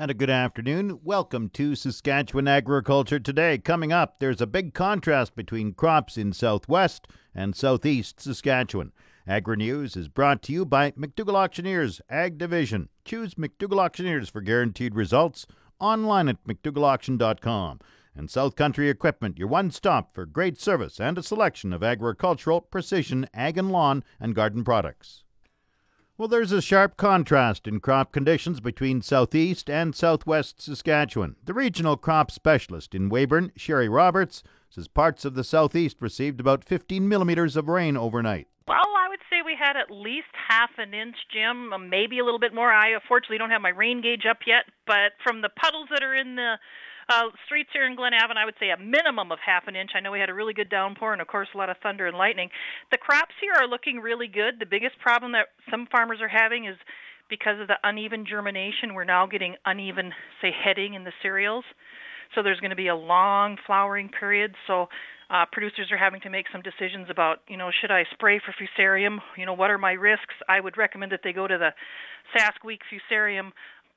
And a good afternoon. Welcome to Saskatchewan Agriculture Today. Coming up, there's a big contrast between crops in southwest and southeast Saskatchewan. Agri News is brought to you by McDougall Auctioneers Ag Division. Choose McDougall Auctioneers for guaranteed results online at McDougallAuction.com. And South Country Equipment, your one stop for great service and a selection of agricultural, precision, ag and lawn, and garden products. Well, there's a sharp contrast in crop conditions between southeast and southwest Saskatchewan. The regional crop specialist in Weyburn, Sherry Roberts, says parts of the southeast received about 15 millimeters of rain overnight. Well, I would say we had at least half an inch, Jim, uh, maybe a little bit more. I uh, unfortunately don't have my rain gauge up yet, but from the puddles that are in the uh, streets here in Glenavon, I would say a minimum of half an inch. I know we had a really good downpour and, of course, a lot of thunder and lightning. The crops here are looking really good. The biggest problem that some farmers are having is because of the uneven germination. We're now getting uneven, say, heading in the cereals. So there's going to be a long flowering period. So uh, producers are having to make some decisions about, you know, should I spray for fusarium? You know, what are my risks? I would recommend that they go to the Sask Wheat Fusarium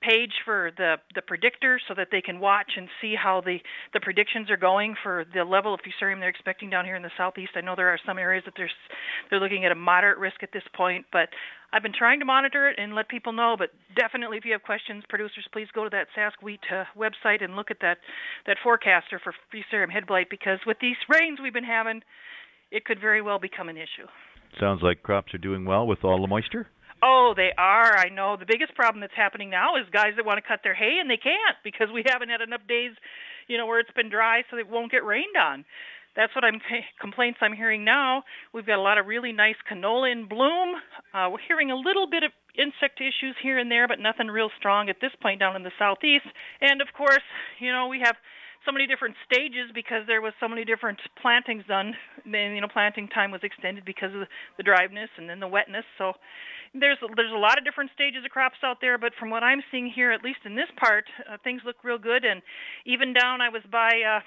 page for the the predictor so that they can watch and see how the the predictions are going for the level of fusarium they're expecting down here in the southeast. I know there are some areas that there's they're looking at a moderate risk at this point, but I've been trying to monitor it and let people know. But definitely, if you have questions, producers, please go to that Sask Wheat uh, website and look at that that forecaster for fusarium head blight because with these rains we've been having, it could very well become an issue. Sounds like crops are doing well with all the moisture. Oh, they are. I know. The biggest problem that's happening now is guys that want to cut their hay and they can't because we haven't had enough days, you know, where it's been dry so it won't get rained on. That's what I'm complaints I'm hearing now. We've got a lot of really nice canola in bloom. Uh, we're hearing a little bit of insect issues here and there, but nothing real strong at this point down in the southeast. And of course, you know, we have so many different stages because there was so many different plantings done. Then you know planting time was extended because of the dryness and then the wetness. So there's there's a lot of different stages of crops out there. But from what I'm seeing here, at least in this part, uh, things look real good. And even down, I was by. Uh,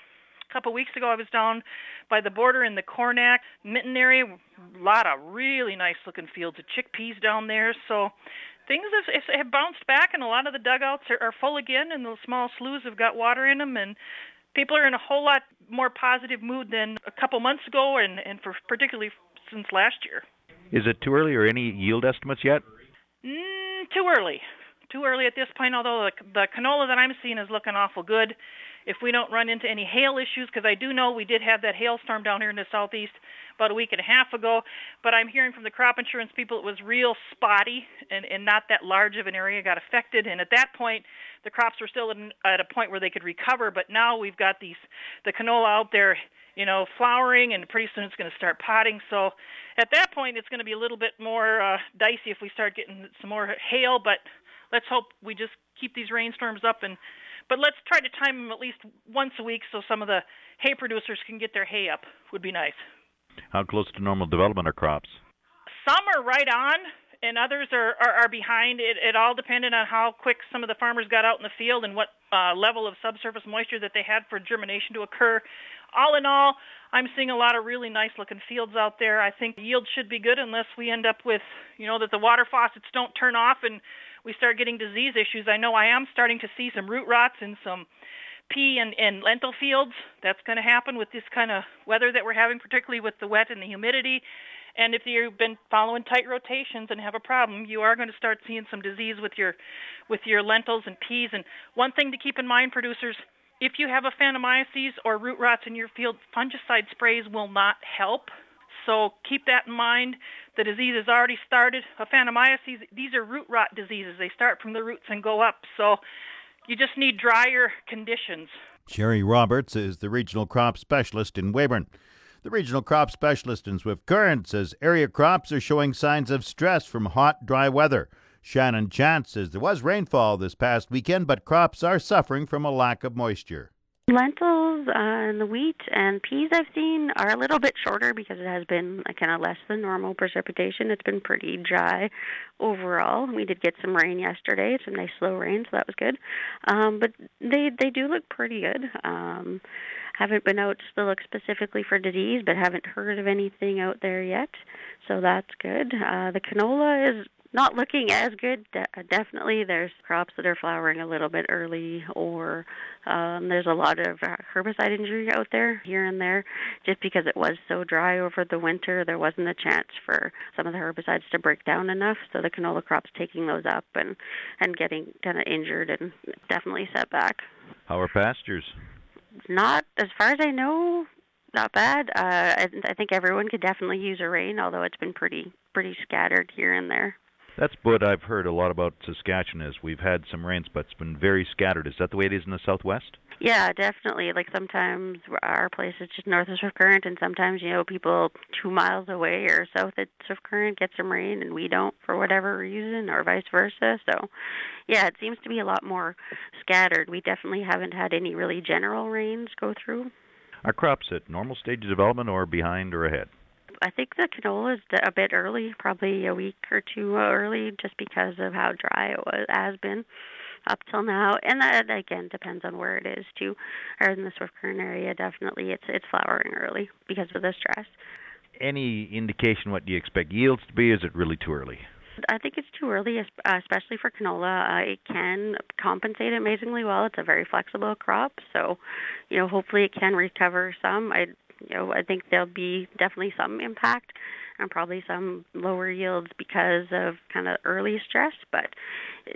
a couple of weeks ago, I was down by the border in the Coronach Minton area. A lot of really nice looking fields of chickpeas down there. So things have, have bounced back, and a lot of the dugouts are, are full again, and the small sloughs have got water in them, and people are in a whole lot more positive mood than a couple months ago, and and for particularly since last year. Is it too early, or any yield estimates yet? Mm, too early. Too early at this point. Although the, the canola that I'm seeing is looking awful good if we don't run into any hail issues, because I do know we did have that hailstorm down here in the southeast about a week and a half ago. But I'm hearing from the crop insurance people it was real spotty and, and not that large of an area got affected. And at that point, the crops were still in, at a point where they could recover. But now we've got these the canola out there, you know, flowering, and pretty soon it's going to start potting. So at that point, it's going to be a little bit more uh, dicey if we start getting some more hail. But let's hope we just keep these rainstorms up and but let's try to time them at least once a week so some of the hay producers can get their hay up. Would be nice. How close to normal development are crops? Some are right on, and others are, are, are behind. It, it all depended on how quick some of the farmers got out in the field and what uh, level of subsurface moisture that they had for germination to occur. All in all, I'm seeing a lot of really nice looking fields out there. I think yield should be good unless we end up with, you know, that the water faucets don't turn off and we start getting disease issues. I know I am starting to see some root rots in some pea and, and lentil fields. That's going to happen with this kind of weather that we're having, particularly with the wet and the humidity. And if you've been following tight rotations and have a problem, you are going to start seeing some disease with your with your lentils and peas. And one thing to keep in mind, producers, if you have aphanomyces or root rots in your field, fungicide sprays will not help. So keep that in mind. The disease has already started. A these are root rot diseases. They start from the roots and go up. So you just need drier conditions. Sherry Roberts is the regional crop specialist in Weyburn. The regional crop specialist in Swift Current says area crops are showing signs of stress from hot, dry weather. Shannon Chant says there was rainfall this past weekend, but crops are suffering from a lack of moisture. Lentils and the wheat and peas I've seen are a little bit shorter because it has been kind of less than normal precipitation. It's been pretty dry overall. We did get some rain yesterday, some nice slow rain, so that was good. Um, but they they do look pretty good. Um, haven't been out to look specifically for disease, but haven't heard of anything out there yet, so that's good. Uh, the canola is not looking as good. De- definitely, there's crops that are flowering a little bit early, or um, there's a lot of uh, herbicide injury out there here and there. Just because it was so dry over the winter, there wasn't a chance for some of the herbicides to break down enough. So the canola crop's taking those up and and getting kind of injured and definitely set back. How are pastures? Not as far as I know, not bad. Uh, I, I think everyone could definitely use a rain, although it's been pretty pretty scattered here and there. That's what I've heard a lot about Saskatchewan is we've had some rains, but it's been very scattered. Is that the way it is in the southwest? Yeah, definitely. Like sometimes our place is just north of Swift Current, and sometimes you know people two miles away or south of Swift Current get some rain, and we don't for whatever reason, or vice versa. So, yeah, it seems to be a lot more scattered. We definitely haven't had any really general rains go through. Are crops at normal stage of development, or behind, or ahead? I think the canola is a bit early, probably a week or two early, just because of how dry it was has been up till now. And that again depends on where it is too. Or in the Swift Current area, definitely it's it's flowering early because of the stress. Any indication what do you expect yields to be? Is it really too early? I think it's too early, especially for canola. Uh, it can compensate amazingly well. It's a very flexible crop, so you know hopefully it can recover some. I you know, I think there'll be definitely some impact and probably some lower yields because of kind of early stress, but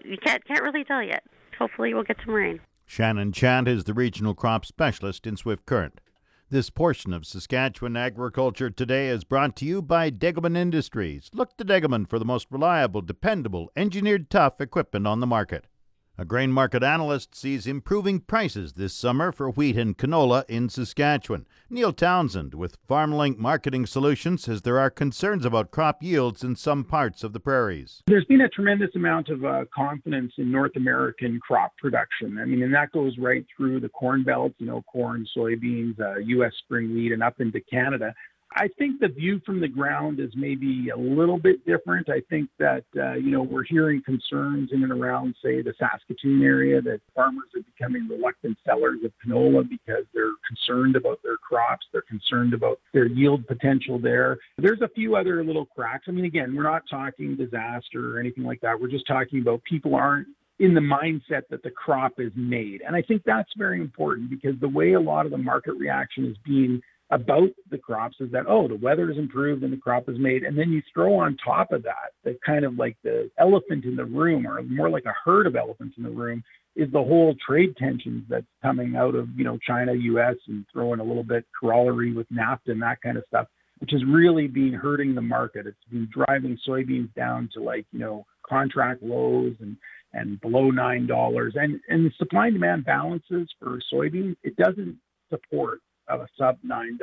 you can't can't really tell yet. Hopefully, we'll get some rain. Shannon Chant is the regional crop specialist in Swift Current. This portion of Saskatchewan Agriculture Today is brought to you by Degelman Industries. Look to Degelman for the most reliable, dependable, engineered tough equipment on the market. A grain market analyst sees improving prices this summer for wheat and canola in Saskatchewan. Neil Townsend with FarmLink Marketing Solutions says there are concerns about crop yields in some parts of the prairies. There's been a tremendous amount of uh, confidence in North American crop production. I mean, and that goes right through the corn belt, you know, corn, soybeans, uh, U.S. spring wheat, and up into Canada. I think the view from the ground is maybe a little bit different. I think that, uh, you know, we're hearing concerns in and around, say, the Saskatoon area that farmers are becoming reluctant sellers of canola because they're concerned about their crops. They're concerned about their yield potential there. There's a few other little cracks. I mean, again, we're not talking disaster or anything like that. We're just talking about people aren't in the mindset that the crop is made. And I think that's very important because the way a lot of the market reaction is being about the crops is that oh the weather has improved and the crop is made. And then you throw on top of that the kind of like the elephant in the room or more like a herd of elephants in the room is the whole trade tensions that's coming out of you know China US and throwing a little bit corollary with NAFTA and that kind of stuff which has really been hurting the market. It's been driving soybeans down to like you know contract lows and and below nine dollars. And and the supply and demand balances for soybeans it doesn't support of a sub $9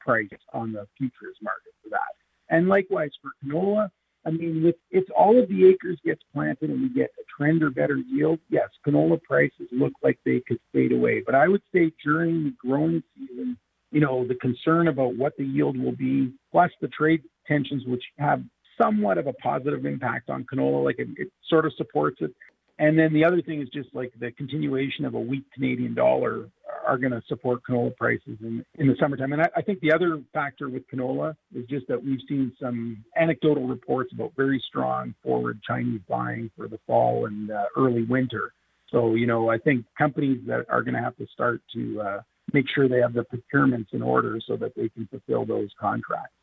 price on the futures market for that. And likewise for canola, I mean, with if all of the acres gets planted and we get a trend or better yield, yes, canola prices look like they could fade away. But I would say during the growing season, you know, the concern about what the yield will be, plus the trade tensions, which have somewhat of a positive impact on canola, like it, it sort of supports it. And then the other thing is just like the continuation of a weak Canadian dollar are going to support canola prices in, in the summertime. And I, I think the other factor with canola is just that we've seen some anecdotal reports about very strong forward Chinese buying for the fall and uh, early winter. So, you know, I think companies that are going to have to start to uh, make sure they have the procurements in order so that they can fulfill those contracts.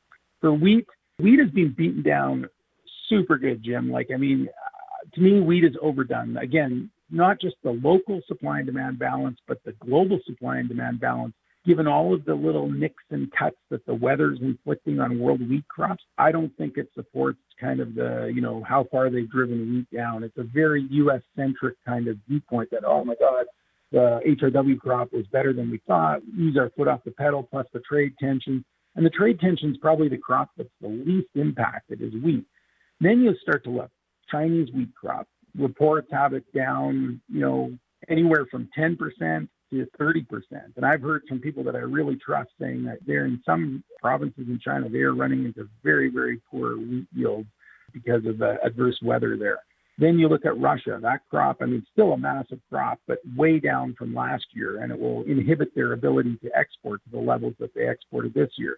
For wheat, wheat has been beaten down super good, Jim. Like, I mean, uh, to me, wheat is overdone. Again, not just the local supply and demand balance, but the global supply and demand balance, given all of the little nicks and cuts that the weather's inflicting on world wheat crops, I don't think it supports kind of the, you know, how far they've driven wheat down. It's a very U.S. centric kind of viewpoint that, oh my God, the HRW crop was better than we thought. Use our foot off the pedal, plus the trade tension. And the trade tension is probably the crop that's the least impacted is wheat. Then you start to look Chinese wheat crop, reports have it down, you know, anywhere from 10% to 30%. And I've heard from people that I really trust saying that they're in some provinces in China, they are running into very, very poor wheat yields because of the adverse weather there. Then you look at Russia, that crop, I mean, still a massive crop, but way down from last year, and it will inhibit their ability to export to the levels that they exported this year.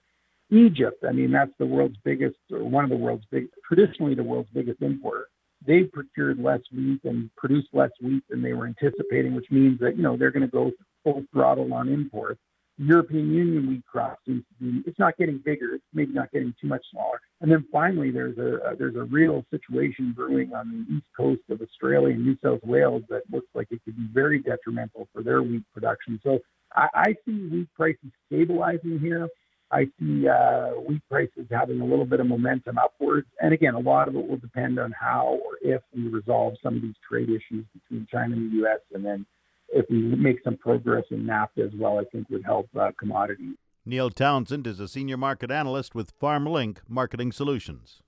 Egypt, I mean, that's the world's biggest, or one of the world's big, traditionally the world's biggest importer they procured less wheat and produced less wheat than they were anticipating, which means that you know they're going to go full throttle on imports. European Union wheat crop seems to be it's not getting bigger, it's maybe not getting too much smaller. And then finally, there's a uh, there's a real situation brewing on the east coast of Australia and New South Wales that looks like it could be very detrimental for their wheat production. So I, I see wheat prices stabilizing here. I see uh, wheat prices having a little bit of momentum upwards. And again, a lot of it will depend on how or if we resolve some of these trade issues between China and the U.S. and then if we make some progress in NAFTA as well, I think would help uh, commodities. Neil Townsend is a senior market analyst with FarmLink Marketing Solutions.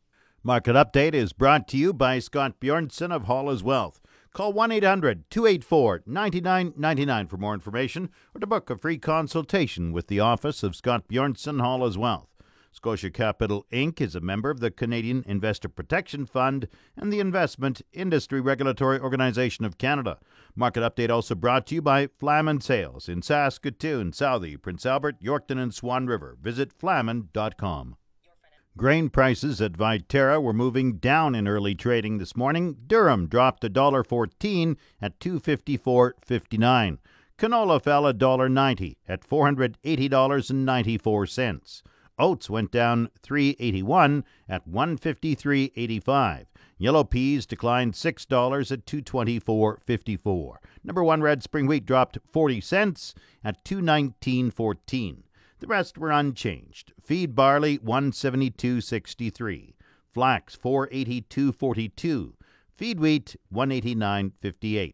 Market Update is brought to you by Scott Bjornson of Hall's Wealth. Call 1 800 284 9999 for more information or to book a free consultation with the office of Scott Bjornson Hall's Wealth. Scotia Capital Inc. is a member of the Canadian Investor Protection Fund and the Investment Industry Regulatory Organization of Canada. Market update also brought to you by Flaman Sales in Saskatoon, Southey, Prince Albert, Yorkton, and Swan River. Visit flaman.com. Grain prices at Viterra were moving down in early trading this morning. Durum dropped $1.14 at 254.59. Canola fell $1.90 at $480.94. Oats went down 381 at 153.85. Yellow peas declined $6 at 224.54. Number 1 red spring wheat dropped 40 cents at 219.14. The rest were unchanged. Feed barley 172.63, flax 482.42, feed wheat 189.58.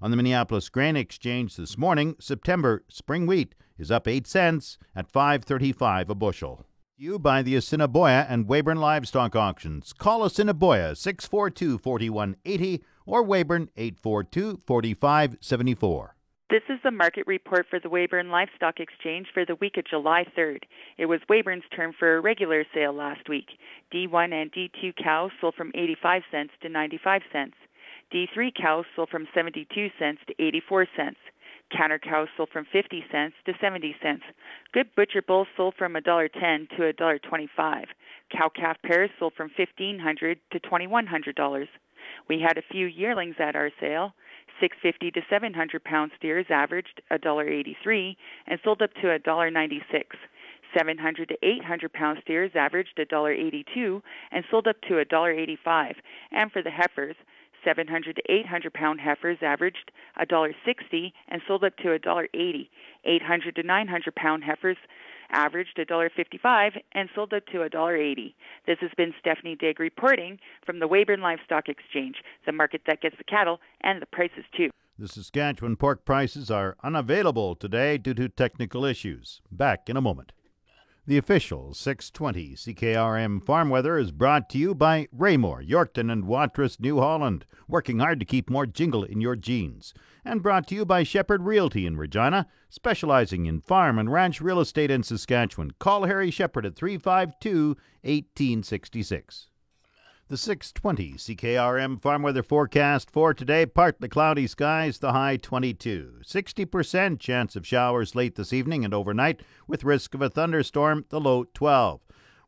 On the Minneapolis Grain Exchange this morning, September spring wheat is up 8 cents at 5.35 a bushel. You by the Assiniboia and Weyburn Livestock Auctions. Call Assiniboia 642-4180 or Weyburn 842-4574. This is the market report for the Weyburn Livestock Exchange for the week of July 3rd. It was Weyburn's turn for a regular sale last week. D1 and D2 cows sold from 85 cents to 95 cents. D3 cows sold from 72 cents to 84 cents. Counter cows sold from 50 cents to 70 cents. Good butcher bulls sold from $1.10 to $1.25. Cow calf pairs sold from $1,500 to $2,100. We had a few yearlings at our sale. 650 to 700 pound steers averaged $1.83 and sold up to $1.96. 700 to 800 pound steers averaged $1.82 and sold up to $1.85. And for the heifers, 700 to 800 pound heifers averaged $1.60 and sold up to $1.80. 800 to 900 pound heifers averaged $1.55 and sold up to $1.80. This has been Stephanie Digg reporting from the Weyburn Livestock Exchange, the market that gets the cattle and the prices too. The Saskatchewan pork prices are unavailable today due to technical issues. Back in a moment. The official 620 CKRM Farm Weather is brought to you by Raymore, Yorkton, and Watrous, New Holland, working hard to keep more jingle in your jeans. And brought to you by Shepherd Realty in Regina, specializing in farm and ranch real estate in Saskatchewan. Call Harry Shepherd at 352 1866. The 620 CKRM farm weather forecast for today partly cloudy skies, the high 22. 60% chance of showers late this evening and overnight, with risk of a thunderstorm, the low 12.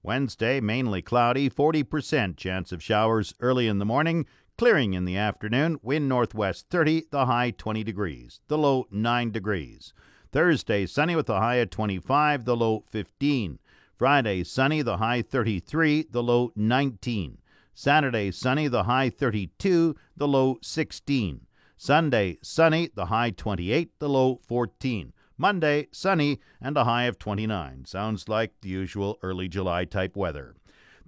Wednesday, mainly cloudy, 40% chance of showers early in the morning, clearing in the afternoon, wind northwest 30, the high 20 degrees, the low 9 degrees. Thursday, sunny with a high of 25, the low 15. Friday, sunny, the high 33, the low 19. Saturday, sunny, the high 32, the low 16. Sunday, sunny, the high 28, the low 14. Monday, sunny, and a high of 29. Sounds like the usual early July type weather.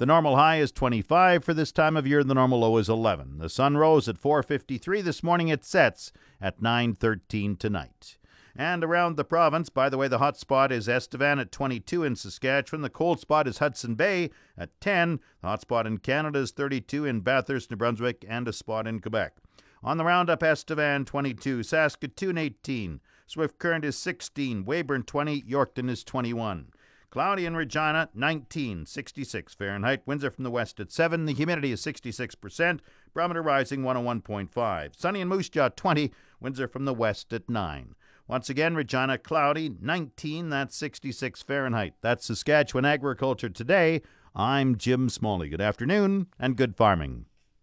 The normal high is 25 for this time of year, the normal low is 11. The sun rose at 4:53 this morning. It sets at 9:13 tonight. And around the province, by the way, the hot spot is Estevan at 22 in Saskatchewan. The cold spot is Hudson Bay at 10. The hot spot in Canada is 32 in Bathurst, New Brunswick, and a spot in Quebec. On the roundup, Estevan 22, Saskatoon 18, Swift Current is 16, Weyburn 20, Yorkton is 21. Cloudy in Regina, 19, 66 Fahrenheit. Winds are from the west at 7. The humidity is 66%. Barometer rising 101.5. Sunny in Moose Jaw, 20. Winds are from the west at 9. Once again, Regina cloudy, 19, that's 66 Fahrenheit. That's Saskatchewan Agriculture Today. I'm Jim Smalley. Good afternoon and good farming.